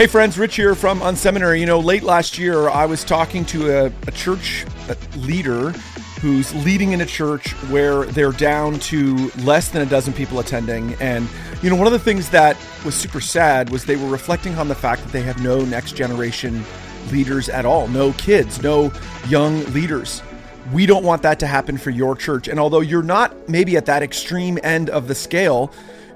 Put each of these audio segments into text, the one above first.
Hey, friends, Rich here from Unseminary. You know, late last year, I was talking to a, a church leader who's leading in a church where they're down to less than a dozen people attending. And, you know, one of the things that was super sad was they were reflecting on the fact that they have no next generation leaders at all, no kids, no young leaders. We don't want that to happen for your church. And although you're not maybe at that extreme end of the scale,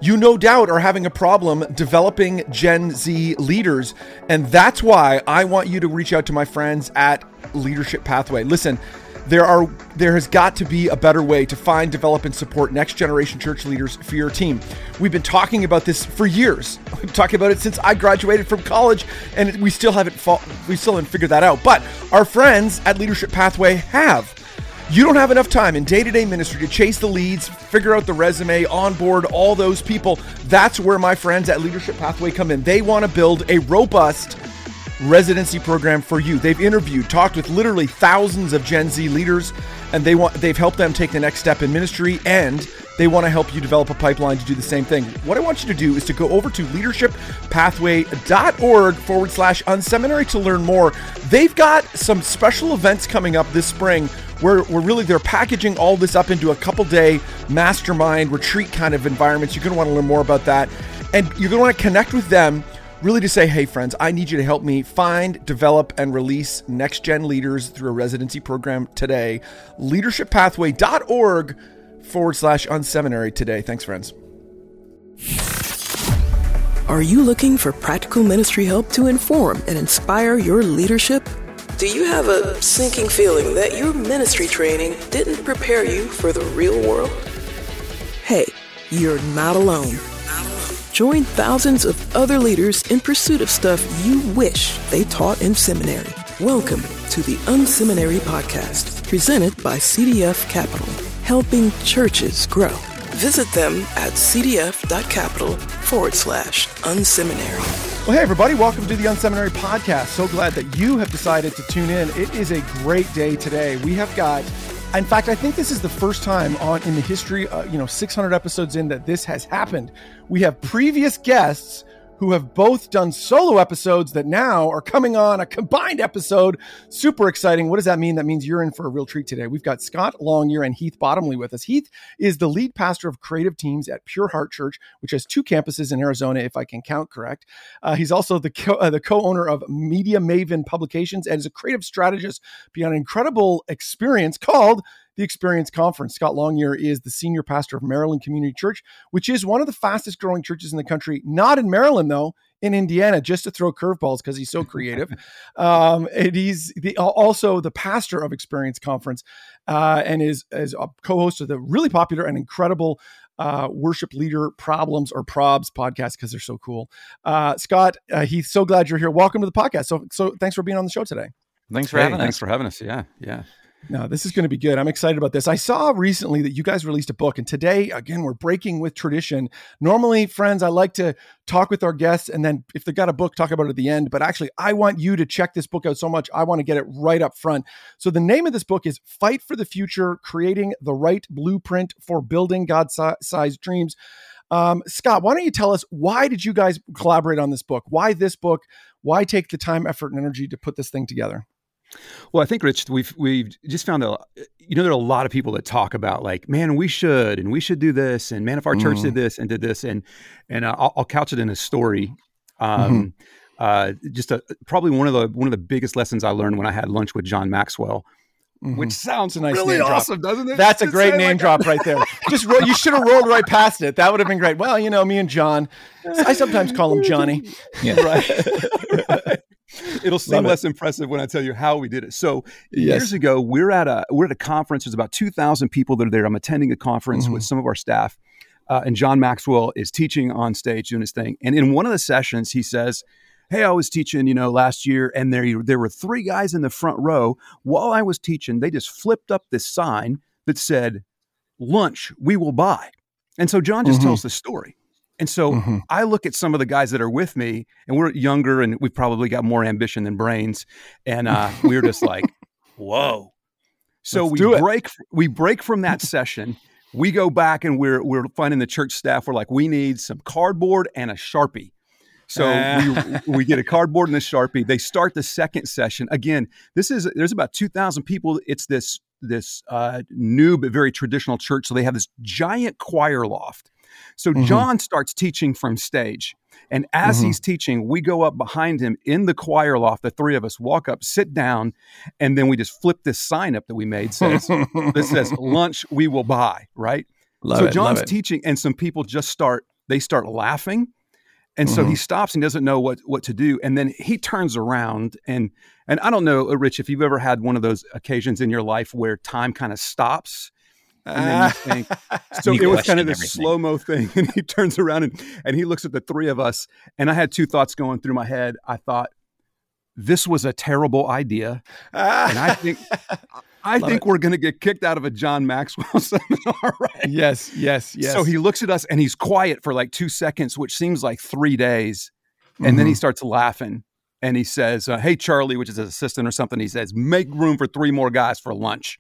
you no doubt are having a problem developing Gen Z leaders. And that's why I want you to reach out to my friends at Leadership Pathway. Listen, there are there has got to be a better way to find, develop, and support next generation church leaders for your team. We've been talking about this for years. We've talking about it since I graduated from college, and we still haven't we still haven't figured that out. But our friends at Leadership Pathway have. You don't have enough time in day to day ministry to chase the leads, figure out the resume, onboard all those people. That's where my friends at Leadership Pathway come in. They want to build a robust residency program for you. They've interviewed, talked with literally thousands of Gen Z leaders, and they want they've helped them take the next step in ministry and they want to help you develop a pipeline to do the same thing. What I want you to do is to go over to leadershippathway.org forward slash unseminary to learn more. They've got some special events coming up this spring where really they're packaging all this up into a couple day mastermind retreat kind of environments. You're going to want to learn more about that. And you're going to want to connect with them really to say, hey, friends, I need you to help me find, develop, and release next gen leaders through a residency program today. Leadershippathway.org forward slash unseminary today. Thanks, friends. Are you looking for practical ministry help to inform and inspire your leadership? Do you have a sinking feeling that your ministry training didn't prepare you for the real world? Hey, you're not alone. Join thousands of other leaders in pursuit of stuff you wish they taught in seminary. Welcome to the Unseminary Podcast, presented by CDF Capital, helping churches grow. Visit them at cdf.capital forward slash unseminary. Well, hey, everybody, welcome to the Unseminary Podcast. So glad that you have decided to tune in. It is a great day today. We have got, in fact, I think this is the first time on in the history, uh, you know, 600 episodes in that this has happened. We have previous guests who have both done solo episodes that now are coming on a combined episode. Super exciting. What does that mean? That means you're in for a real treat today. We've got Scot Longyear and Heath Bottomly with us. Heath is the lead pastor of creative teams at Pure Heart Church, which has two campuses in Arizona, if I can count correct. Uh, he's also the co- uh, the co-owner of Media Maven Publications and is a creative strategist beyond incredible experience called the Experience Conference. Scot Longyear is the senior pastor of Maryland Community Church, which is one of the fastest growing churches in the country. Not in Maryland, though, in Indiana, just to throw curveballs because he's so creative. um, and he's the, also the pastor of Experience Conference uh, and is, is a co host of the really popular and incredible uh, worship leader problems or probs podcast because they're so cool. Uh, Scot, uh, he's so glad you're here. Welcome to the podcast. So, so thanks for being on the show today. Thanks for hey, having thanks us. for having us. Yeah, yeah. No, this is going to be good. I'm excited about this. I saw recently that you guys released a book, and today, again, we're breaking with tradition. Normally, friends, I like to talk with our guests, and then if they've got a book, talk about it at the end. But actually, I want you to check this book out so much. I want to get it right up front. So, the name of this book is Fight for the Future Creating the Right Blueprint for Building God Sized Dreams. Um, Scot, why don't you tell us why did you guys collaborate on this book? Why this book? Why take the time, effort, and energy to put this thing together? Well, I think Rich, we've we've just found a you know there are a lot of people that talk about like, man, we should and we should do this, and man, if our church mm. did this and did this, and and uh, I'll, I'll, couch it in a story. Um, mm-hmm. uh, just a, probably one of the one of the biggest lessons I learned when I had lunch with John Maxwell. Mm-hmm. Which sounds a nice really awesome, drop. doesn't it? That's a great name like drop right there. Just ro- you should have rolled right past it. That would have been great. Well, you know, me and John, I sometimes call him Johnny. Yeah. right. It'll seem less impressive when I tell you how we did it. So yes. years ago, we're at a we're at a conference. There's about two thousand people that are there. I'm attending a conference mm-hmm. with some of our staff, uh, and John Maxwell is teaching on stage doing his thing. And in one of the sessions, he says, "Hey, I was teaching, you know, last year, and there there were three guys in the front row. While I was teaching, they just flipped up this sign that said, "Lunch we will buy." And so John just mm-hmm. tells the story. And so mm-hmm. I look at some of the guys that are with me, and we're younger and we've probably got more ambition than brains. And uh, we're just like, whoa. So Let's we break we break from that session. We go back and we're we're finding the church staff. We're like, we need some cardboard and a sharpie. So we, we get a cardboard and a sharpie. They start the second session again. This is there's about two thousand people. It's this this uh, new but very traditional church. So they have this giant choir loft. So mm-hmm. John starts teaching from stage. And as mm-hmm. he's teaching, we go up behind him in the choir loft. The three of us walk up, sit down, and then we just flip this sign up that we made says this says lunch we will buy, right? Love so it, John's teaching, and some people just start they start laughing. And mm-hmm. so he mm-hmm. stops and doesn't know what what to do. And then he turns around and and I don't know, Rich, if you've ever had one of those occasions in your life where time kind of stops and then you think, so you it was kind of this slow mo thing. And he turns around and, and he looks at the three of us. And I had two thoughts going through my head. I thought, this was a terrible idea. and I think, I Love think it. we're going to get kicked out of a John Maxwell seminar, right? Yes, yes, yes. So he looks at us and he's quiet for like two seconds, which seems like three days. And mm-hmm. then he mm-hmm. starts laughing and he says, uh, Hey, Charlie, which is his assistant or something, he says, Make room for three more guys for lunch.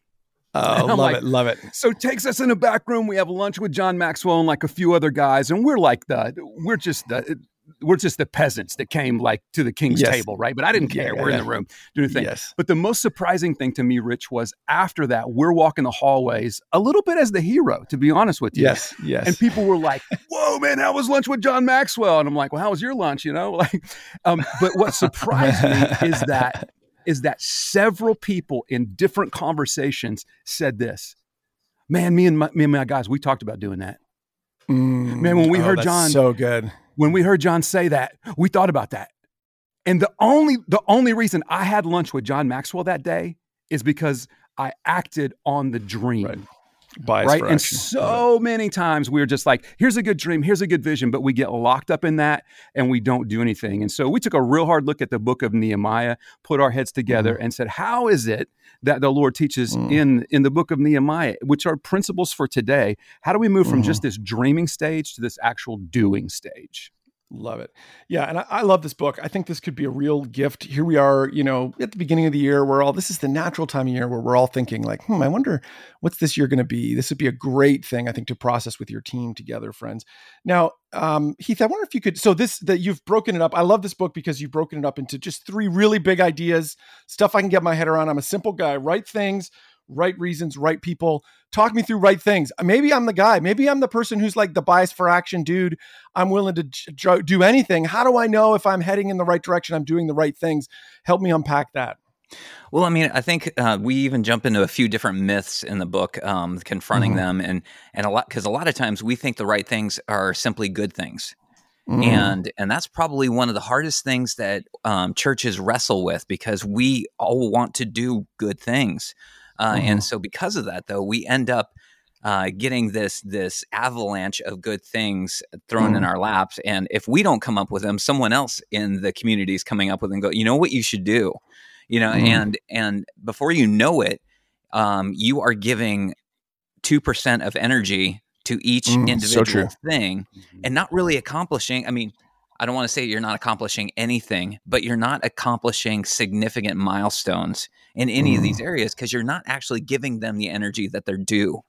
Oh, love like, it, love it. So takes us in a back room. We have lunch with John Maxwell and like a few other guys, and we're like the we're just the we're just the peasants that came like to the king's yes. table, right? But I didn't care. Yeah, we're yeah. in the room doing the thing. Yes. But the most surprising thing to me, Rich, was after that, we're walking the hallways a little bit as the hero, to be honest with you. Yes, yes. And people were like, "Whoa, man, how was lunch with John Maxwell?" And I'm like, "Well, how was your lunch?" You know, like. Um, but what surprised me is that is that several people in different conversations said this. Man, me and my, me and my guys, we talked about doing that. Mm, Man, when we oh, heard John, so good. When we heard John say that, we thought about that. And the only the only reason I had lunch with John Maxwell that day is because I acted on the dream. Right. Bias right. and so many times we're just like, here's a good dream, here's a good vision, but we get locked up in that and we don't do anything. And so we took a real hard look at the book of Nehemiah, put our heads together, mm. and said, how is it that the Lord teaches mm. in in the book of Nehemiah, which are principles for today? How do we move from mm. just this dreaming stage to this actual doing stage? Love it. Yeah. And I, I, love this book. I think this could be a real gift. Here we are, you know, at the beginning of the year, we're all, this is the natural time of year where we're all thinking, like, hmm, I wonder what's this year going to be? This would be a great thing, I think, to process with your team together, friends. Now, um, Heath, I wonder if you could, so this, that you've broken it up. I love this book because you've broken it up into just three really big ideas, stuff I can get my head around. I'm a simple guy, right things, right reasons, right people. Talk me through right things. Maybe I'm the guy. Maybe I'm the person who's like the bias for action dude. I'm willing to j- do anything. How do I know if I'm heading in the right direction? I'm doing the right things. Help me unpack that. Well, I mean, I think uh, we even jump into a few different myths in the book, um, confronting mm-hmm. them, and and a lot because a lot of times we think the right things are simply good things, mm-hmm. and and that's probably one of the hardest things that um, churches wrestle with because we all want to do good things, uh, mm-hmm. And so, because of that, though, we end up uh, getting this this avalanche of good things thrown mm-hmm. in our laps. And if we don't come up with them, someone else in the community is coming up with them. go, you know what you should do, you know, mm-hmm. and and before you know it, um, you are giving two percent of energy to each mm, individual so thing, mm-hmm. and not really accomplishing. I mean, I don't want to say you're not accomplishing anything, but you're not accomplishing significant milestones in any mm. of these mm. areas because you're not actually giving them the energy that they're due.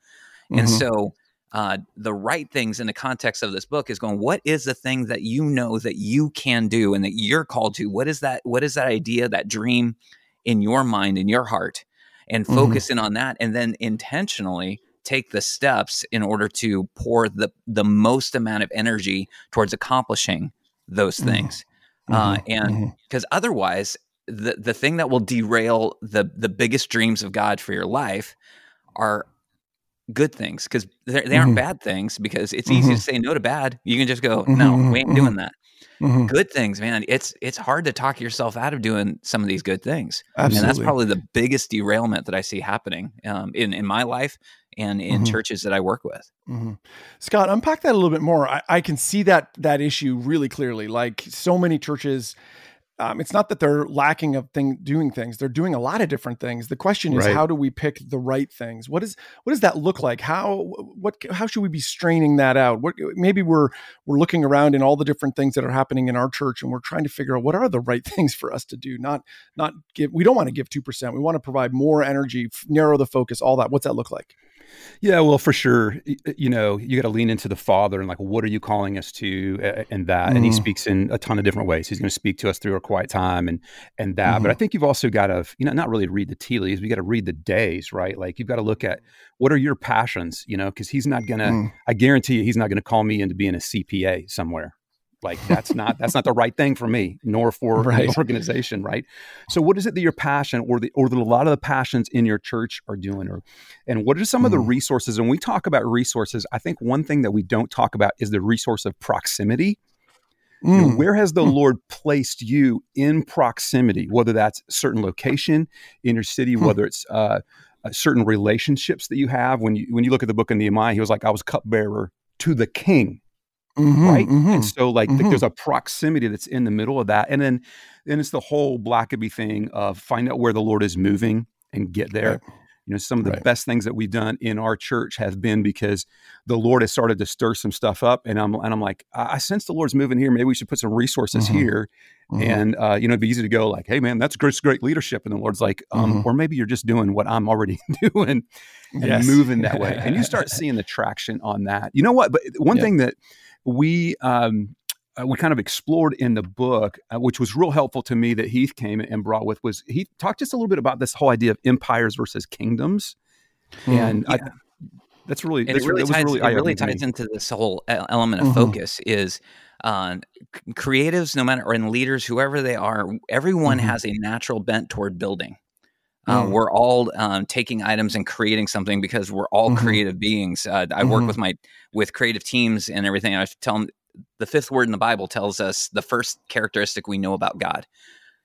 Mm-hmm. And so, uh, the right things in the context of this book is going, what is the thing that you know that you can do and that you're called to? What is that? What is that idea, that dream in your mind, in your heart? And focus mm-hmm. in on that and then intentionally take the steps in order to pour the the most amount of energy towards accomplishing those mm-hmm. things. Mm-hmm. Uh, and because mm-hmm. otherwise, the the thing that will derail the the biggest dreams of God for your life are good things because they aren't mm-hmm. bad things because it's easy to say no to bad. You can just go, no, we ain't doing that. Mm-hmm. Good things, man. It's it's hard to talk yourself out of doing some of these good things, Absolutely. and that's probably the biggest derailment that I see happening um, in in my life and in mm-hmm. churches that I work with. Mm-hmm. Scot, unpack that a little bit more. I, I, can see that that issue really clearly. Like so many churches, um, it's not that they're lacking of thing doing things; they're doing a lot of different things. The question is, right. how do we pick the right things? What is what does that look like? How what how should we be straining that out? What maybe we're we're looking around in all the different things that are happening in our church, and we're trying to figure out what are the right things for us to do. Not not give. We don't want to give two percent. We want to provide more energy, narrow the focus, all that. What's that look like? Yeah, well, for sure. You know, you got to lean into the Father and like, what are you calling us to, and that. Mm. And He mm. speaks in a ton of different ways. He's going to speak to us through our quiet time and and that. Mm-hmm. But I mm-hmm. think you've also got to, you know, not really read the tea leaves. We got to read the days, right? Like you've got to look at what are your passions, you know, because He's not going to. Mm. I guarantee you, He's not going to call me into being a CPA somewhere, like that's not that's not the right thing for me, nor for right. an organization, right? So, what is it that your passion, or the or that a lot of the passions in your church are doing, or and what are some mm. of the hmm. resources? And we talk about resources. I think one thing that we don't talk about is the resource of proximity. Mm. You know, hmm. where has the mm. Lord placed you in proximity? Whether that's certain location in your city, hmm. whether it's uh, uh, certain relationships that you have. When you when you look at the book of Nehemiah, he was like, "I was cupbearer to the king." Mm-hmm, right mm-hmm, and so like mm-hmm. there's a proximity that's in the middle of that and then then it's the whole blackaby thing of find out where the lord is moving and get there right. you know some of the right. best things that we've done in our church has been because the lord has started to stir some stuff up and i'm and i'm like i, I sense the lord's moving here maybe we should put some resources mm-hmm. here mm-hmm. and uh, you know it'd be easy to go like hey man that's great, great leadership and the lord's like um, mm-hmm. or maybe you're just doing what i'm already doing and yes. moving that way and you start seeing the traction on that you know what but one thing that we um, uh, we kind of explored in the book, uh, which was real helpful to me that Heath came and brought with was he talked just a little bit about this whole idea of empires versus kingdoms, mm, and yeah. I, that's really and that's it really, ties, really, it really ties into this whole element of mm-hmm. focus is uh, creatives, no matter or in leaders, whoever they are, everyone mm-hmm. has a natural bent toward building. Uh, mm. We're all um, taking items and creating something because we're all mm-hmm. creative beings. Uh, I mm-hmm. work with my with creative teams and everything. I tell them the fifth word in the Bible tells us the first characteristic we know about God.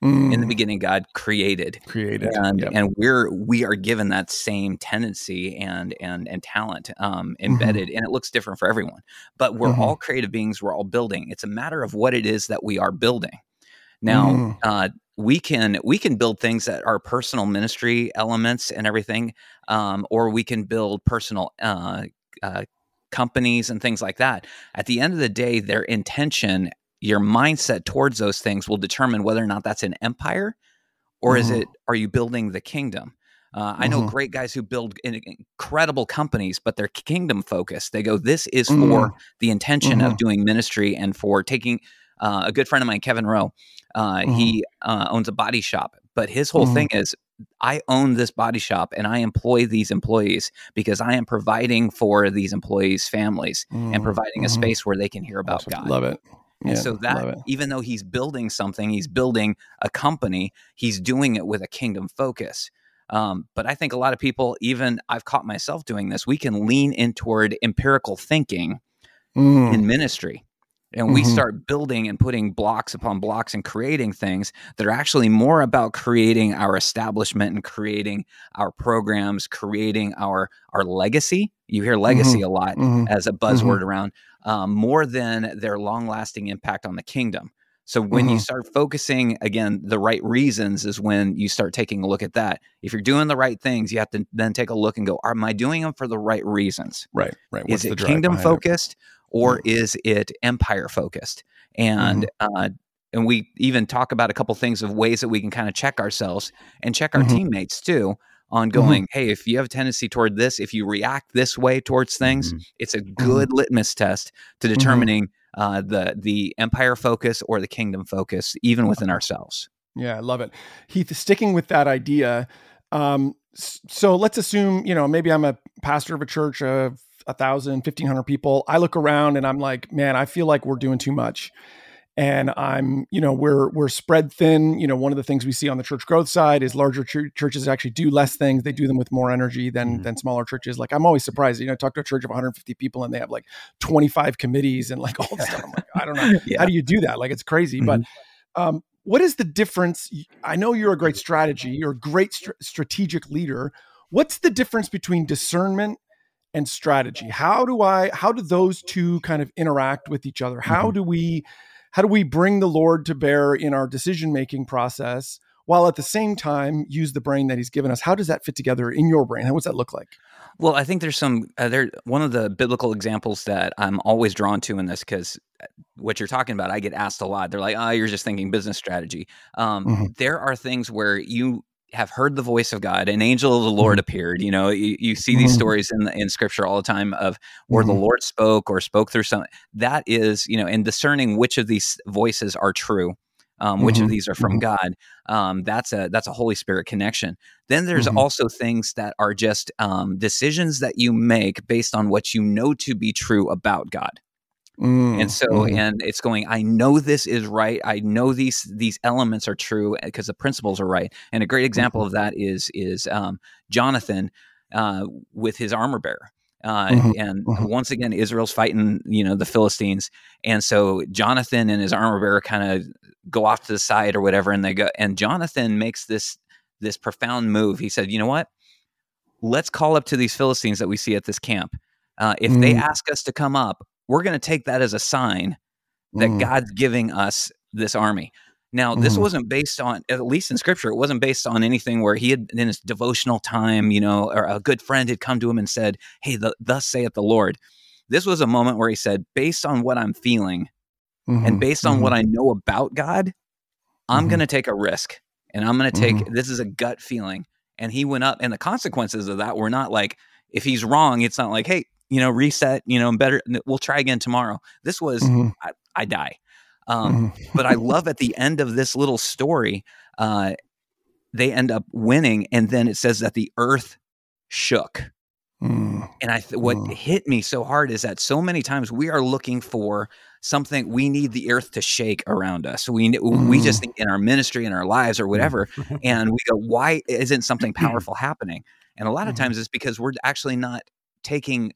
Mm. In the mm. beginning, God created, created, and yep. and we're we are given that same tendency and and and talent um, mm-hmm. embedded, mm-hmm. and it looks different for everyone. But we're mm-hmm. all creative beings. We're all building. It's a matter of what it is that we are building. Now, mm. uh, we can we can build things that are personal ministry elements and everything, um, or we can build personal uh, uh, companies and things like that. At the end of the day, their intention, your mindset towards those things will determine whether or not that's an empire, or mm-hmm. is it are you building the kingdom? Uh, I know mm-hmm. great guys who build incredible companies, but they're kingdom focused. They go, "This is for mm-hmm. the intention of mm-hmm. doing ministry and for taking." Uh, a good friend of mine, Kevin Rowe, uh, mm-hmm. He uh, owns a body shop, but his whole mm-hmm. thing is I own this body shop and I employ these employees because I am providing for these employees' families mm-hmm. and providing a mm-hmm. space where they can hear about awesome. God. Love it. Yeah, and so that even though he's building something, he's building a company, he's doing it with a kingdom focus. Um, but I think a lot of people, even I've caught myself doing this, we can lean in toward empirical thinking mm. in ministry and mm-hmm. we start building and putting blocks upon blocks and creating things that are actually more about creating our establishment and creating our programs creating our our legacy you hear legacy mm-hmm. a lot mm-hmm. as a buzzword mm-hmm. around um, more than their long lasting impact on the kingdom so when you mm-hmm. start focusing again the right reasons is when you start taking a look at that if you're doing the right things you have to then take a look and go am i doing them for the right reasons right right What's is it kingdom focused it? Or mm. is it empire focused? And mm-hmm. uh, and we even talk about a couple things of ways that we can kind of check ourselves and check our mm-hmm. teammates too on mm-hmm. going, mm-hmm. hey, if you have a tendency toward this, if you react this way towards things, mm-hmm. it's a mm-hmm. good litmus test to determining uh, the the empire focus or the kingdom focus, even within ourselves. Yeah, I love it. Heath, sticking with that idea. Um, so let's assume, you know, maybe I'm a pastor of a church of a thousand, fifteen hundred people. I look around and I'm like, man, I feel like we're doing too much. And I'm, you know, we're we're spread thin. You know, one of the things we see on the church growth side is larger ch- churches actually do less things. They do them with more energy than mm-hmm. than smaller churches. Like I'm always surprised. You know, I talk to a church of 150 people and they have like 25 committees and like all this stuff. I'm like, I don't know, yeah. how do you do that? Like it's crazy. Mm-hmm. But um, what is the difference? I know you're a great strategy. You're a great st- strategic leader. What's the difference between discernment and strategy. How do i how do those two kind of interact with each other? How mm-hmm. do we how do we bring the lord to bear in our decision making process while at the same time use the brain that he's given us? How does that fit together in your brain? How does that look like? Well i think there's some uh, there one of the biblical examples that i'm always drawn to in this because uh, what you're talking about i get asked a lot. They're like oh you're just thinking business strategy. Um, mm-hmm. there are things where you have heard the voice of God. An angel of the Lord mm-hmm. appeared. You know, you, you see these mm-hmm. stories in the, in Scripture all the time of where mm-hmm. the Lord spoke or spoke through something. That is, you know, in discerning which of these voices are true. Um, which of mm-hmm. these are from mm-hmm. God? Um, that's a that's a Holy Spirit connection. Then there's mm-hmm. also things that are just um, decisions that you make based on what you know to be true about God. Mm, and so, mm. and it's going, I know this is right. I know these, these elements are true because the principles are right. And a great example mm-hmm. of that is, is, um, Jonathan, uh, with his armor bearer. Uh, mm-hmm. and mm-hmm. once again, Israel's fighting, you know, the Philistines. And so Jonathan and his armor bearer kind of go off to the side or whatever. And they go, and Jonathan makes this, this profound move. He said, you know what? Let's call up to these Philistines that we see at this camp. Uh, if mm. they ask us to come up, we're going to take that as a sign that mm. God's giving us this army. Now, this mm. wasn't based on, at least in scripture, it wasn't based on anything where he had in his devotional time, you know, or a good friend had come to him and said, Hey, the, thus saith the Lord. This was a moment where he said, Based on what I'm feeling mm-hmm. and based on mm-hmm. what I know about God, I'm mm-hmm. going to take a risk and I'm going to take mm-hmm. this is a gut feeling. And he went up, and the consequences of that were not like, if he's wrong, it's not like, Hey, you know, reset, you know, and better, we'll try again tomorrow. This was, mm-hmm. I, I, die. Um, mm-hmm. but I love at the end of this little story, uh, they end up winning. And then it says that the earth shook. Mm. And I, th- what mm. hit me so hard is that so many times we are looking for something. We need the earth to shake around us. We we just mm. think in our ministry, in our lives, or whatever, and we go, "Why isn't something powerful happening?" And a lot of mm-hmm. times it's because we're actually not taking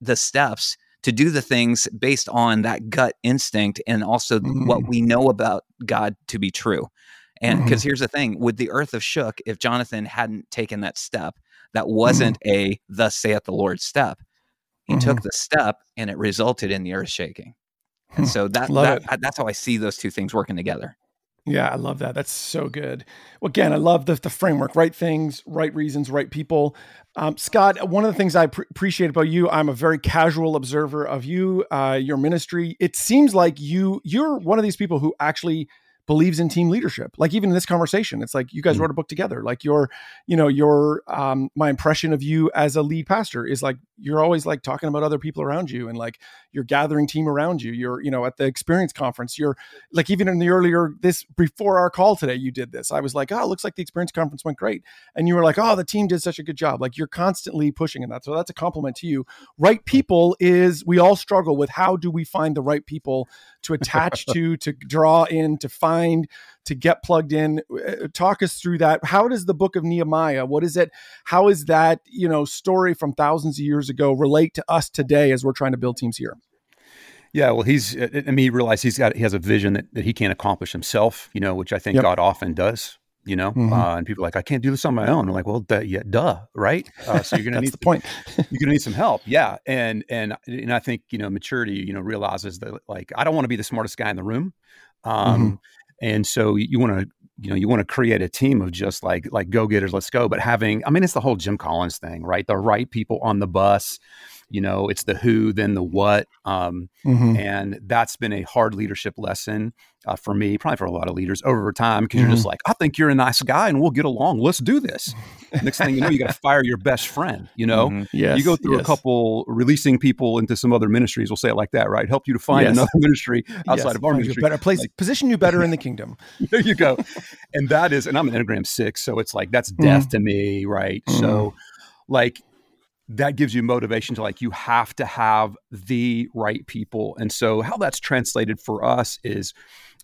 the steps to do the things based on that gut instinct and also mm-hmm. what we know about God to be true. And because mm-hmm. here's the thing would the earth have shook, if Jonathan hadn't taken that step, that wasn't mm-hmm. a thus saith the Lord step. He took mm-hmm. the step and it resulted in the earth shaking. And hmm. so that, that that's how I see those two things working together. Yeah, I love that. That's so good. Well, again, I love the, the framework, right things, right reasons, right people. Um, Scot, one of the things I pr- appreciate about you, I'm a very casual observer of you, uh, your ministry. It seems like you you're one of these people who actually believes in team leadership. Like even in this conversation, it's like you guys mm-hmm. wrote a book together. Like your, you know, your um my impression of you as a lead pastor is like you're always like talking about other people around you and like you're gathering team around you. You're, you know, at the experience conference, you're like even in the earlier this before our call today, you did this. I was like, oh, it looks like the experience conference went great. And you were like, oh, the team did such a good job. Like you're constantly pushing in that. So that's a compliment to you. Right people is we all struggle with how do we find the right people to attach to, to draw in, to find, to get plugged in. Uh, talk us through that. How does the book of Nehemiah, what is it? How is that, you know, story from thousands of years ago relate to us today as we're trying to build teams here? Yeah, well, he's. I mean, he realized he's got he has a vision that, that he can't accomplish himself. You know, which I think yep. God often does. You know, mm-hmm. uh, and people are like, I can't do this on my own. I'm like, well, duh, yeah, duh, right? Uh, so you're gonna need the point. you're gonna need some help. Yeah, and and and I think you know maturity. You know, realizes that like I don't want to be the smartest guy in the room. Um, mm-hmm. And so you want to you know you want to create a team of just like like go getters let's go but having i mean it's the whole jim collins thing right the right people on the bus you know it's the who then the what um, mm-hmm. and that's been a hard leadership lesson uh, for me probably for a lot of leaders over time because mm-hmm. you're just mm-hmm. like i think you're a nice guy and we'll get along let's do this next thing you know you got to fire your best friend you know mm-hmm. yes, you go through yes. a couple releasing people into some other ministries we'll say it like that right help you to find yes. another ministry outside of our ministry better place like, position you better in the kingdom there you go and that is and i'm an enneagram six so it's like that's death mm-hmm. to me right so mm-hmm. like that gives you motivation to like you have to have the right people. And so how that's translated for us is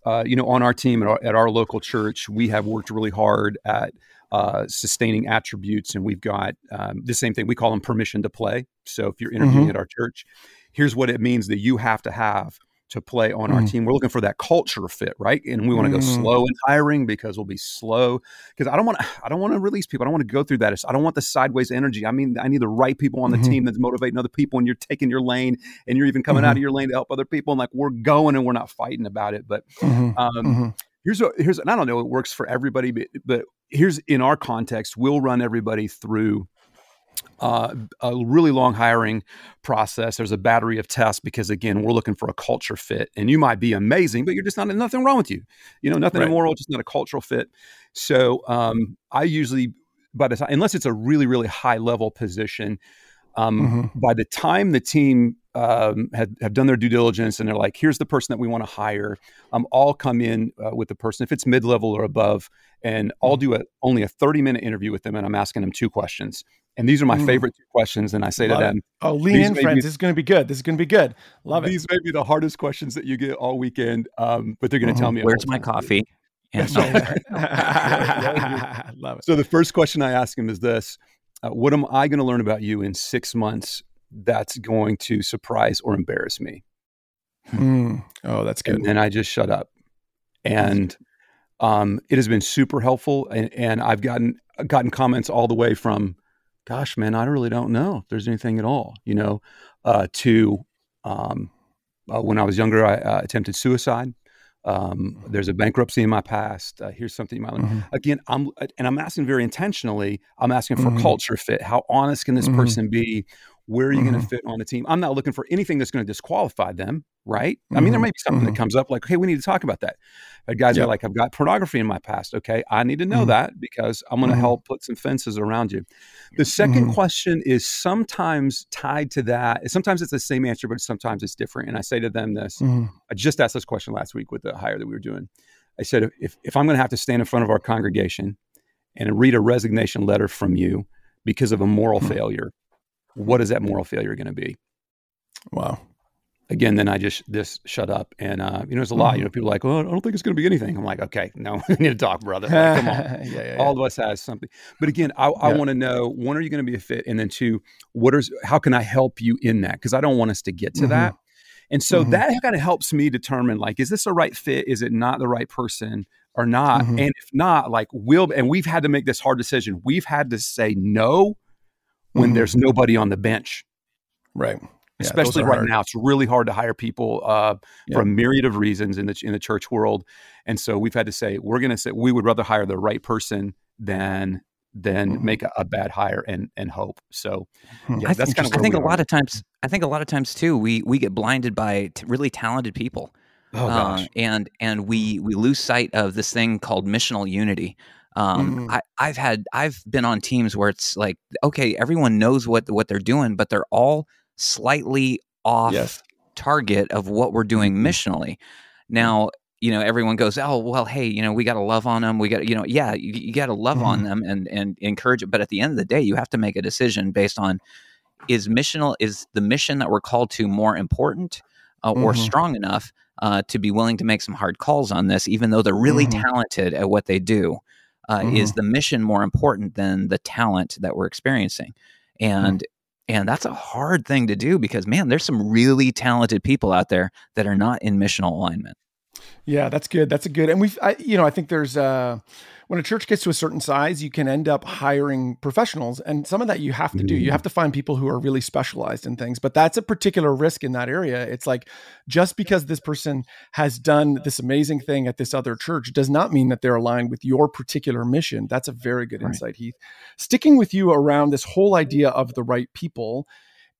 uh, you know on our team at our, at our, local church we have worked really hard at uh, sustaining attributes and we've got um, the same thing. We call them permission to play. So if you're interviewing mm-hmm. at our church here's what it means that you have to have to play on mm. our team. We're looking for that culture fit, right? And we want to go mm. slow in hiring because we'll be slow. Because I don't want to, I don't want to release people. I don't want to go through that. I don't want the sideways energy. I mean, I need the right people on the mm-hmm. team that's motivating other people. And you're taking your lane, and you're even coming mm-hmm. out of your lane to help other people. And like we're going, and we're not fighting about it. But mm-hmm. Um, mm-hmm. here's what here's, and I don't know, it works for everybody, but, but here's in our context, we'll run everybody through uh, a really long hiring process. There's a battery of tests because again, we're looking for a culture fit, and you might be amazing, but you're just not nothing wrong with you. You know, nothing right. immoral, just not a cultural fit. So um, I usually, by the time, unless it's a really really high level position, um, mm-hmm. by the time the team um, had, have done their due diligence and they're like, here's the person that we want to hire. Um, I'll come in uh, with the person if it's mid level or above, and I'll mm-hmm. do a, only a 30 minute interview with them, and I'm asking them two questions. And these are my mm. favorite two questions. And I say Love to them, it. Oh, lean in, friends. Be, this is going to be good. This is going to be good. Love these it. These may be the hardest questions that you get all weekend, um, but they're going to mm-hmm. tell me. Where's my coffee? Love it. So the first question I ask them is this uh, What am I going to learn about you in six months that's going to surprise or embarrass me? Mm. Oh, that's good. And then I just shut up. And um, it has been super helpful. And, and I've gotten gotten comments all the way from, gosh, man, I really don't know if there's anything at all, you know, uh, to um, uh, when I was younger, I uh, attempted suicide. Um, mm-hmm. there's a bankruptcy in my past. Uh, here's something you might learn. Mm-hmm. Again, I'm and I'm asking very intentionally. I'm asking for mm-hmm. culture fit. How honest can this mm-hmm. person be? Where are you going to mm-hmm. fit on the team? I'm not looking for anything that's going to disqualify them, right? Mm-hmm. I mean, there mm-hmm. may be something that mm-hmm. comes up like, hey, we need to talk about that. But guys yep. are like, I've got pornography in my past. Okay, I need to know mm-hmm. that because I'm going to help put some fences around you. The 2nd question is sometimes tied to that. Sometimes it's the same answer, but sometimes it's different. And I say to them this I just asked this question last week with the hire that we were doing. I said, if, if I'm going to have to stand in front of our congregation and read a resignation letter from you because of a moral failure, what is that moral failure going to be? Wow. Again, then I just this shut up, and uh, you know, it's a lot. Mm-hmm. You know, people are like, "Oh, I don't think it's going to be anything." I'm like, "Okay, no, we need to talk, brother. Like, come on, yeah, yeah, yeah. all of us has something." But again, I, I want to know one, are you going to be a fit, and then two, what is how can I help you in that? Because I don't want us to get to mm-hmm. that. And so mm-hmm. that kind of helps me determine like, is this a right fit? Is it not the right person or not? Mm-hmm. And if not, like, will and we've had to make this hard decision. We've had to say no when mm-hmm. there's nobody on the bench. Right. Yeah, Especially right hard. now, it's really hard to hire people uh, yeah. for a myriad of reasons in the in the church world, and so we've had to say we're going to say we would rather hire the right person than than mm-hmm. make a, a, bad hire and and hope. So, hmm. yeah, I that's think, kind of. I think a are. lot of times, I think a lot of times too, we we get blinded by t- really talented people, oh, uh, and and we we lose sight of this thing called missional unity. Um, mm-hmm. I, I've had I've been on teams where it's like, okay, everyone knows what what they're doing, but they're all slightly off yes. target of what we're doing mm-hmm. missionally. Now, you know, everyone goes, oh well, hey, you know, we got to love on them. We got, you know, yeah, you, you got to love mm-hmm. on them and and encourage it. But at the end of the day, you have to make a decision based on is missional is the mission that we're called to more important uh, or mm-hmm. strong enough uh, to be willing to make some hard calls on this, even though they're really mm-hmm. talented at what they do uh, mm-hmm. is the mission more important than the talent that we're experiencing hmm. and mm-hmm. and that's a hard thing to do because man there's some really talented people out there that are not in missional alignment yeah that's good that's a good and we've I, you know i think there's uh when a church gets to a certain size, you can end up hiring professionals. And some of that you have to do. You mm. have to find people who are really specialized in things. But that's a particular risk in that area. It's like just because this person has done this amazing thing at this other church does not mean that they're aligned with your particular mission. That's a very good right. insight, Heath. Sticking with you around this whole idea of the right people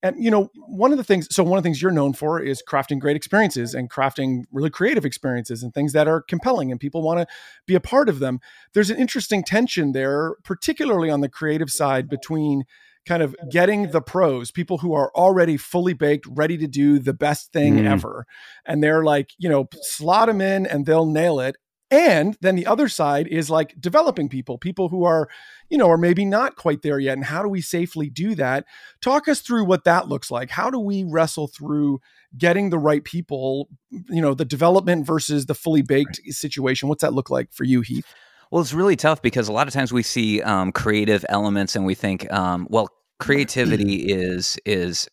and you know, one of the things, so one of the things you're known for is crafting great experiences and crafting really creative experiences and things that are compelling and people want to be a part of them. There's an interesting tension there, particularly on the creative side between kind of getting the pros, people who are already fully baked, ready to do the best thing mm. ever. And they're like, you know, slot them in and they'll nail it. And then the other side is like developing people, people who are, you know, are maybe not quite there yet. And how do we safely do that? Talk us through what that looks like. How do we wrestle through getting the right people, you know, the development versus the fully baked right. situation? What's that look like for you, Heath? Well, it's really tough because a lot of times we see um, creative elements and we think, um, well, creativity is is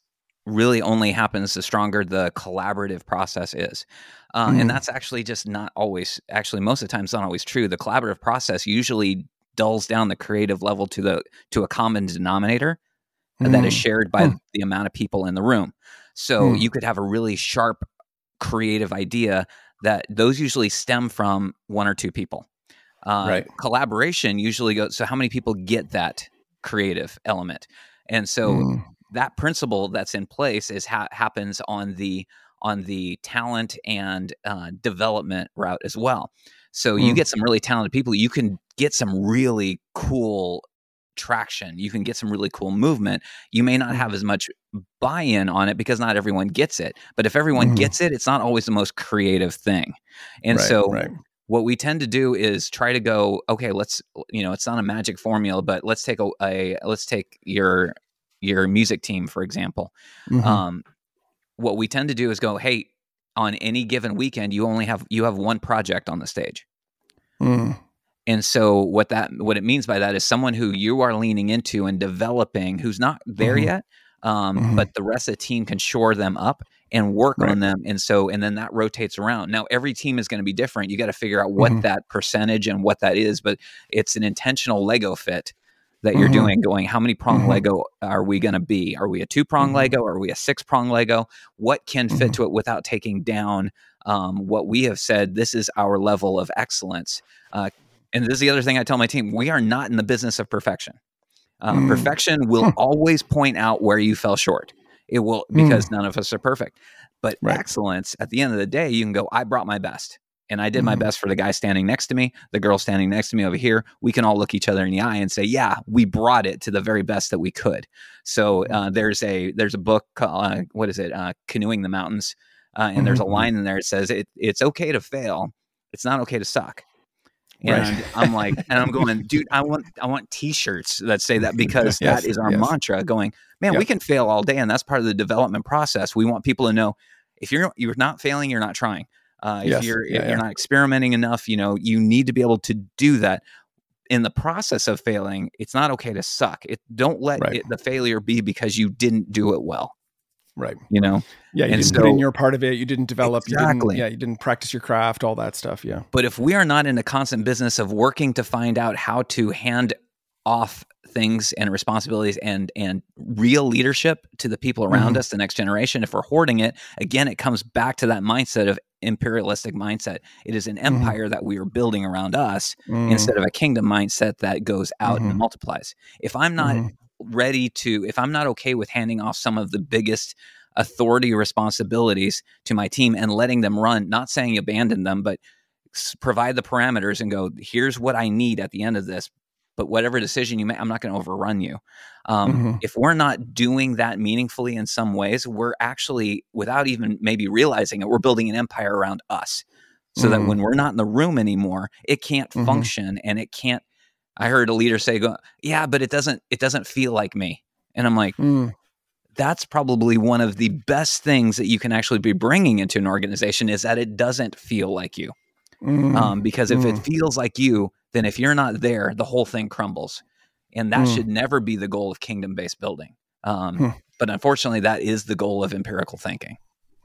really only happens the stronger the collaborative process is. Uh, mm. And that's actually just not always, actually, most of the time, it's not always true. The collaborative process usually dulls down the creative level to the to a common denominator mm. that is mm. shared by mm. the amount of people in the room. So mm. you could have a really sharp creative idea that those usually stem from one or two people. Uh, right. Collaboration usually goes. So how many people get that creative element? And so mm. That principle that's in place is ha- happens on the on the talent and uh, development route as well. So mm. you get some really talented people. You can get some really cool traction. You can get some really cool movement. You may not have mm. as much buy in on it because not everyone gets it. But if everyone mm. gets it, it's not always the most creative thing. And right, so right. what we tend to do is try to go, okay, let's, you know, it's not a magic formula, but let's take a, a let's take your your music team for example. Mm-hmm. Um, what we tend to do is go, hey, on any given weekend, you only have you have one project on the stage. Mm. And so what that what it means by that is someone who you are leaning into and developing who's not there mm-hmm. yet, um, mm-hmm. but the rest of the team can shore them up and work right. on them. And so and then that rotates around. Now every team is going to be different. You got to figure out what mm-hmm. that percentage and what that is, but it's an intentional Lego fit that you're mm-hmm. doing going how many prong mm-hmm. lego are we going to be are we a two prong mm-hmm. lego are we a six prong lego what can fit mm-hmm. to it without taking down um, what we have said this is our level of excellence uh, and this is the other thing I tell my team: we are not in the business of perfection. Mm. Perfection will always point out where you fell short. It will because mm. none of us are perfect. But right. excellence, at the end of the day, you can go, I brought my best. And I did my best for the guy standing next to me, the girl standing next to me over here. We can all look each other in the eye and say, "Yeah, we brought it to the very best that we could." So uh, mm. there's a there's a book, called, uh, what is it, uh, "Canoeing the Mountains," uh, and mm-hmm. there's a mm-hmm. line in there that says, it, "It's okay to fail. It's not okay to suck." and right. I'm like, and I'm going, dude, I want, I want T-shirts that say that because yes, that is our yes. mantra. Going, man, yep. we can fail all day, and that's part of the development process. We want people to know if you're you're not failing, you're not trying. Uh, if you're yeah, if you're not experimenting enough, you know, you need to be able to do that. In the process of failing, it's not okay to suck. It don't let right. it, the failure be because you didn't do it well. Right. You know? Yeah, you and didn't so, put in your part of it. You didn't develop. Exactly. You didn't, yeah, you didn't practice your craft, all that stuff. Yeah. But if we are not in a constant business of working to find out how to hand off things and responsibilities and and real leadership to the people around mm-hmm. us the next generation if we're hoarding it again it comes back to that mindset of imperialistic mindset it is an mm-hmm. empire mm-hmm. that we are building around us mm-hmm. instead of a kingdom mindset that goes out and mm-hmm. multiplies if i'm not mm-hmm ready to, if I'm not okay with handing off some of the biggest authority responsibilities to my team and letting them run, not saying abandon them, but provide the parameters and go, here's what I need at the end of this. But whatever decision you make, I'm not going to overrun you. Um, mm-hmm. If we're not doing that meaningfully in some ways, we're actually, without even maybe realizing it, we're building an empire around us. So mm-hmm. that when we're not in the room anymore, it can't mm-hmm. function and it can't I heard a leader say, "Go, yeah, but it doesn't it doesn't feel like me." And I'm like, mm. that's probably one of the best things that you can actually be bringing into an organization is that it doesn't feel like you. Mm. Um, because if mm. it feels like you, then if you're not there, the whole thing crumbles, and that mm. should never be the goal of kingdom based building. Um, hmm. But unfortunately, that is the goal of empirical thinking.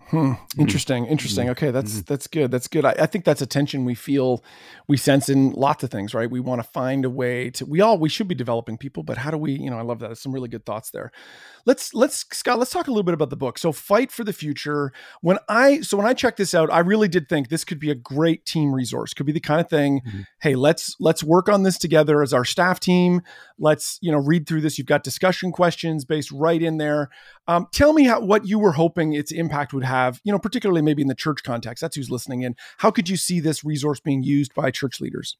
Hmm. Interesting. Interesting. Okay, that's mm-hmm. that's good. That's good. I, I, think that's a tension we feel, we sense in lots of things, right? We want to find a way to. We all we should be developing people, but how do we? You know, I love that. There's some really good thoughts there. Let's let's Scot. Let's talk a little bit about the book. So, fight for the future. When I so when I checked this out, I really did think this could be a great team resource. Could be the kind of thing. Mm-hmm. Hey, let's let's work on this together as our staff team. Let's you know read through this. You've got discussion questions based right in there. Um, tell me how what you were hoping its impact would have. You know, particularly maybe in the church context. That's who's listening in. How could you see this resource being used by church leaders?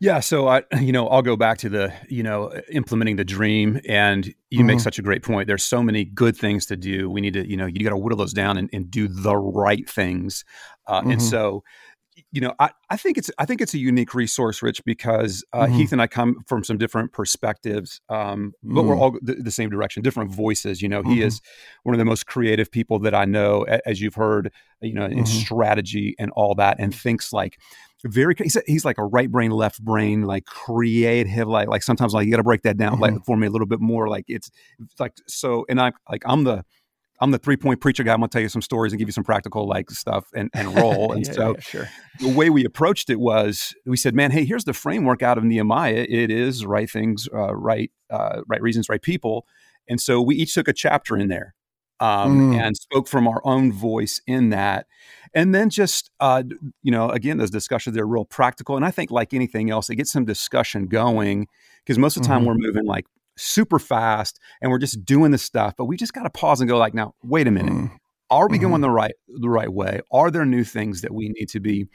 Yeah, so I, you know, I'll go back to the, you know, implementing the dream, and you mm-hmm. make such a great point. There's so many good things to do. We need to, you know, you got to whittle those down and, and, do the right things. Uh, mm-hmm. And so, you know, I, I think it's I think it's a unique resource, Rich, because uh, mm-hmm. Heath and I come from some different perspectives, um, but we're mm. all the, the, same direction, different voices. You know, he mm-hmm. is one of the most creative people that I know, as you've heard, you know, in mm-hmm. strategy and all that, and thinks like very he's, he's like a right brain left brain like creative like like sometimes like you got to break that down mm-hmm. like for me a little bit more like it's like so and I'm like i'm the I'm the three point preacher guy. I'm gonna tell you some stories and give you some practical like stuff and, and roll. And yeah, so yeah, sure. the way we approached it was we said, man, hey, here's the framework out of Nehemiah. It is right things, uh, right, uh, right reasons, right people. And so we each took a chapter in there um, mm. and spoke from our own voice in that. And then just, uh, you know, again, those discussions, they're real practical. And I think like anything else, it gets some discussion going because most of the time mm-hmm. we're moving like super fast and we're just doing the stuff, but we just got to pause and go like, now, wait a minute. Mm. Are we mm-hmm. going the right the right way? Are there new things that we need to be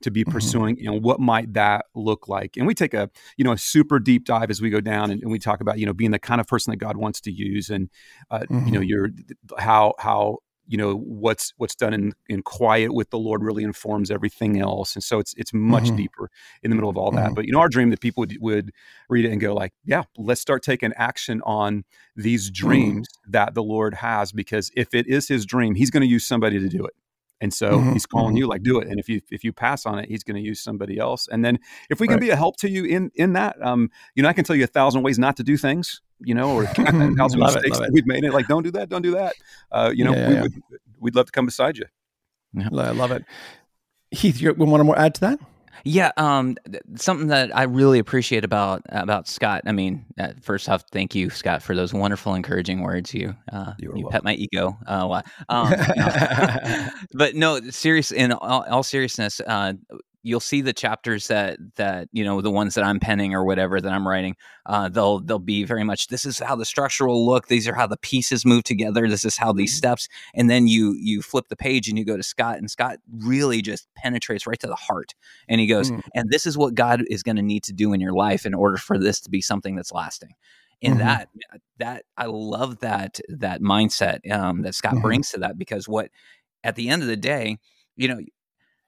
to be mm-hmm. pursuing? Mm-hmm. And what might that look like? And we take a you know a super deep dive as we go down, and, and we talk about you know being the kind of person that God wants to use, and uh, mm-hmm. you know mm-hmm. your how how you know what's what's done in in quiet with the lord really informs everything else and so it's it's much mm-hmm. deeper in the middle of all that mm-hmm. but you know our dream that people would, would read it and go like yeah let's start taking action on these mm. dreams mm-hmm. that the lord has because if it is his dream he's going to use somebody to do it and so mm-hmm. he's calling mm-hmm. you like do it and if you if you pass on it he's going to use somebody else and then if we can right. be a help to you in in that um you know i can tell you a thousand ways not to do things you know or a thousand mistakes it, we've made it like don't do that don't do that uh you know yeah, yeah, we yeah. would we'd love to come beside you i love it heath you want to more add to that yeah, um, something that I really appreciate about about Scot. I mean, uh, first off, thank you, Scot, for those wonderful, encouraging words. You uh, you pet my ego. Uh, um, but no, serious. In all, all seriousness, uh, you'll see the chapters that that you know the ones that I'm penning or whatever that I'm writing. Uh, they'll they'll be very much this is how the structure will look. These are how the pieces move together. This is how these mm-hmm. steps. And then you you flip the page and you go to Scot, and Scot really just penetrates right to the heart. And he goes, mm. and this is what God is going to need to do in your life in order for this to be something that's lasting. And mm-hmm. that that I love that that mindset um, that Scot mm-hmm. brings to that because what at the end of the day, you know,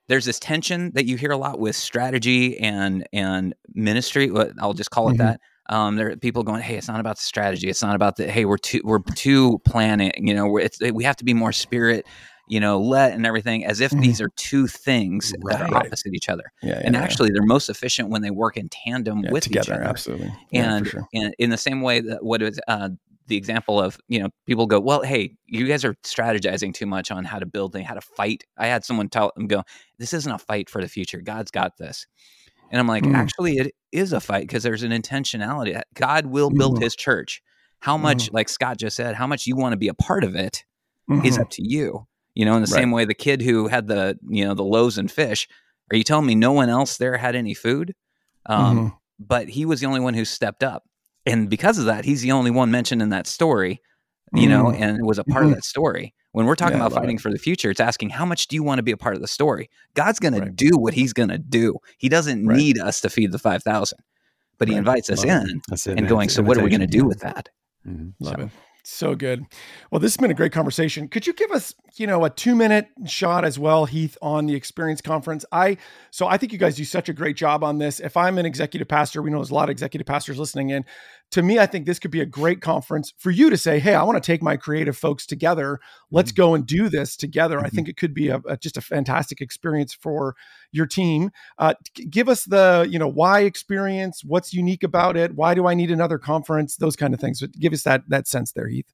there's this tension that you hear a lot with strategy and and ministry. I'll just call it mm-hmm. that. Um, there are people going, "Hey, it's not about the strategy. It's not about the hey, we're too we're too planning. You know, it's we have to be more spirit, you know, let and everything, as if mm-hmm. these are two things right. that are opposite each other. Yeah, yeah and yeah, actually, they're most efficient when they work in tandem with together, each other. Absolutely, and, sure. and in the same way that what is uh, the example of you know people go well hey you guys are strategizing too much on how to build and how to fight i had someone tell them go this isn't a fight for the future god's got this and i'm like mm. actually it is a fight because there's an intentionality god will build mm. his church how much mm. like scot just said how much you want to be a part of it mm-hmm. is up to you you know in the right. same way the kid who had the you know the loaves and fish are you telling me no one else there had any food um, mm-hmm. but he was the only one who stepped up and because of that, he's the only one mentioned in that story, you know, mm. and was a part mm-hmm. of that story. When we're talking yeah, about fighting it. for the future, it's asking how much do you want to be a part of the story? God's going right. to do what He's going to do. He doesn't right. need us to feed the five thousand, but He invites us love in it, and going. So what are we going to do with that? Mm-hmm. Love so. it. So good. Well, this has been a great conversation. Could you give us, you know, a two minute shot as well, Heath, on the experience conference? I so I think you guys do such a great job on this. If I'm an executive pastor, we know there's a lot of executive pastors listening in to me, I think this could be a great conference for you to say, "Hey, I want to take my creative folks together. Let's mm-hmm. go and do this together." Mm-hmm. I think it could be a, a, just a fantastic experience for your team. Uh, give us the, you know, why experience. What's unique about it? Why do I need another conference? Those kind of things. But give us that that sense there, Heath.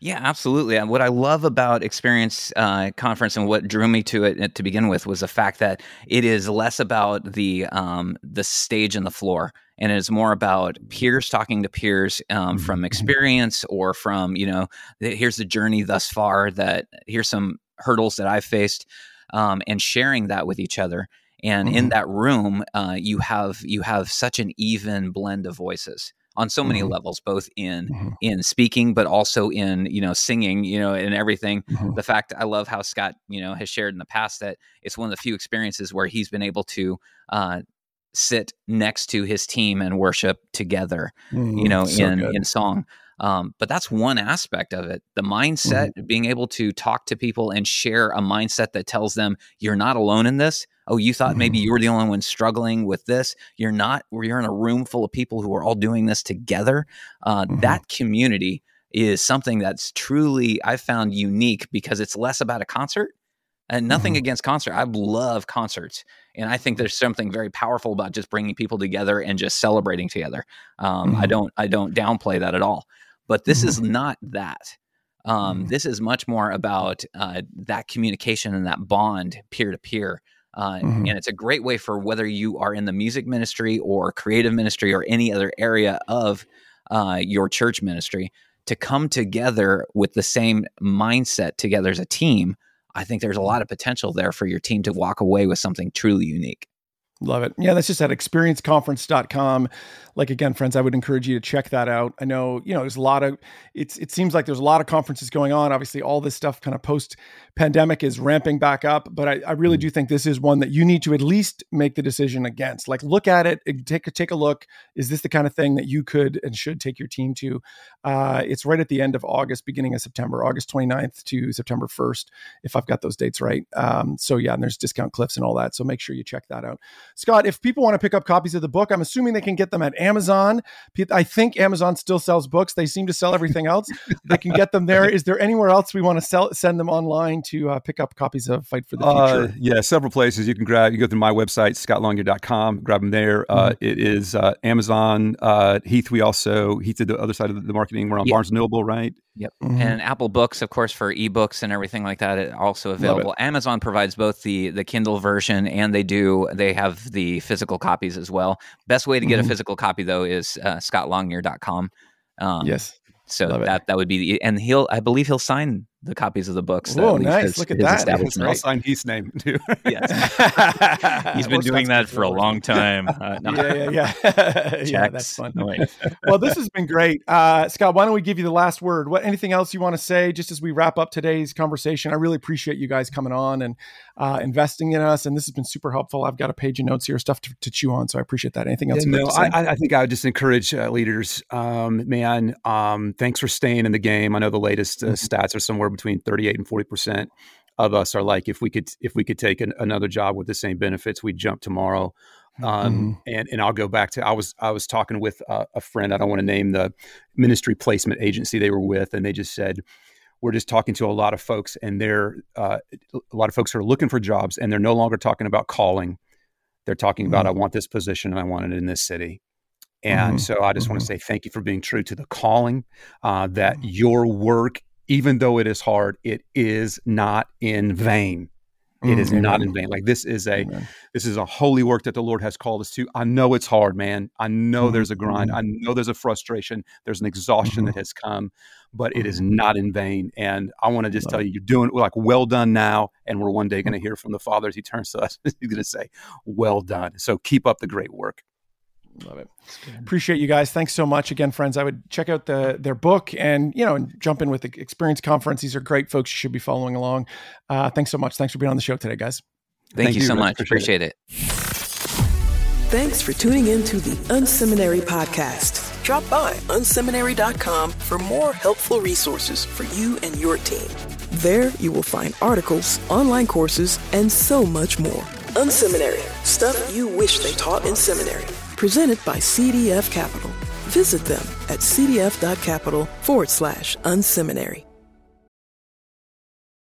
Yeah, absolutely. And what I love about Experience uh, Conference and what drew me to it uh, to begin with was the fact that it is less about the um, the stage and the floor and it's more about peers talking to peers um, from mm-hmm. experience or from you know here's the journey thus far that here's some hurdles that i've faced um, and sharing that with each other and mm-hmm. in that room uh, you have you have such an even blend of voices on so many mm-hmm. levels both in mm-hmm. in speaking but also in you know singing you know and everything mm-hmm. the fact i love how scot you know has shared in the past that it's one of the few experiences where he's been able to uh, sit next to his team and worship together, mm, you know, so in good. in song. Um, but that's one aspect of it. The mindset, mm. being able to talk to people and share a mindset that tells them you're not alone in this. Oh, you thought mm. maybe mm-hmm. you were the only one struggling with this. You're not. You're in a room full of people who are all doing this together. Uh, mm-hmm. That community is something that's truly I found unique because it's less about a concert and nothing mm-hmm. against concert. I love concerts. And I think there's something very powerful about just bringing people together and just celebrating together. Um, mm-hmm. I don't I don't downplay that at all. But this mm-hmm. is not that. Um, mm-hmm. This is much more about uh, that communication and that bond peer to peer. Uh, mm-hmm. and it's a great way for whether you are in the music ministry or creative ministry or any other area of uh, your church ministry to come together with the same mindset together as a team I think there's a lot of potential there for your team to walk away with something truly unique. Love it. Yeah, that's just at experienceconference.com. Like again, friends, I would encourage you to check that out. I know, you know, there's a lot of it's it seems like there's a lot of conferences going on. Obviously, all this stuff kind of post pandemic is ramping back up, but I, I, really mm. do think this is one that you need to at least make the decision against. Like look at it, take a take a look. Is this the kind of thing that you could and should take your team to? Uh, it's right at the end of August, beginning of September, August 29th to September 1st, if I've got those dates right. Um, so yeah, and there's discount cliffs and all that. So make sure you check that out. Scot, if people want to pick up copies of the book, I'm assuming they can get them at Amazon. I think Amazon still sells books. They seem to sell everything else. they can get them there. Is there anywhere else we want to sell, send them online to uh, pick up copies of Fight for the Future? Uh, yeah, several places you can grab. You go through my website, scotlongyear.com, grab them there. Uh, mm-hmm. it is uh, Amazon. Uh, Heath, we also, Heath did the other side of the marketing. We're on yep. Barnes Noble, right? Yep. Mm-hmm. And Apple Books, of course, for ebooks and everything like that, it also available. Amazon provides both the the Kindle version and they do they have the physical copies as well. Best way to get mm-hmm. a physical copy though is uh, scotlongyear.com. Um, yes. So Love that it. that would be the and he'll I believe he'll sign the copies of the books. Oh, nice! His, Look at that. I'll sign Heath's name too. yes, he's been doing that for a long time. Uh, no. Yeah, yeah, yeah. yeah, that's fun. No, well, this has been great, uh, Scot. Why don't we give you the last word? What anything else you want to say, just as we wrap up today's conversation? I really appreciate you guys coming on and uh, investing in us, and this has been super helpful. I've got a page of notes here, stuff to, to chew on, so I appreciate that. Anything else? Yeah, no, I, I, think I would just encourage uh, leaders, um, man. Um, thanks for staying in the game. I know the latest uh, mm-hmm. stats are somewhere between 38 and 40 percent of us are like if we could if we could take an, another job with the same benefits we'd jump tomorrow um, mm-hmm. and and I'll go back to I was I was talking with a, a friend I don't want to name the ministry placement agency they were with and they just said we're just talking to a lot of folks and they're uh, a lot of folks are looking for jobs and they're no longer talking about calling they're talking mm-hmm. about I want this position and I want it in this city and mm-hmm. so I just want to mm-hmm. say thank you for being true to the calling uh, that mm-hmm. your work even though it is hard, it is not in vain. It is mm, not in vain. Like this is a Amen. this is a holy work that the Lord has called us to. I know it's hard, man. I know mm-hmm. there's a grind. I know there's a frustration. There's an exhaustion mm-hmm. that has come, but it is mm-hmm. not in vain. And I want to just tell you, you're doing like well done now. And we're one day going to hear from the Father as He turns to us. He's going to say, "Well done." So keep up the great work. Love it. Appreciate you guys. Thanks so much again, friends. I would check out the their book and you know and jump in with the experience conference. These are great folks. You should be following along. Uh, thanks so much. Thanks for being on the show today, guys. Thank, Thank you, you, so much. Appreciate, Appreciate it. it. Thanks for tuning in to the Unseminary podcast. Drop by unseminary.com for more helpful resources for you and your team. There you will find articles, online courses, and so much more. Unseminary, stuff you wish they taught in seminary presented by CDF Capital. Visit them at cdf.capital forward slash unseminary.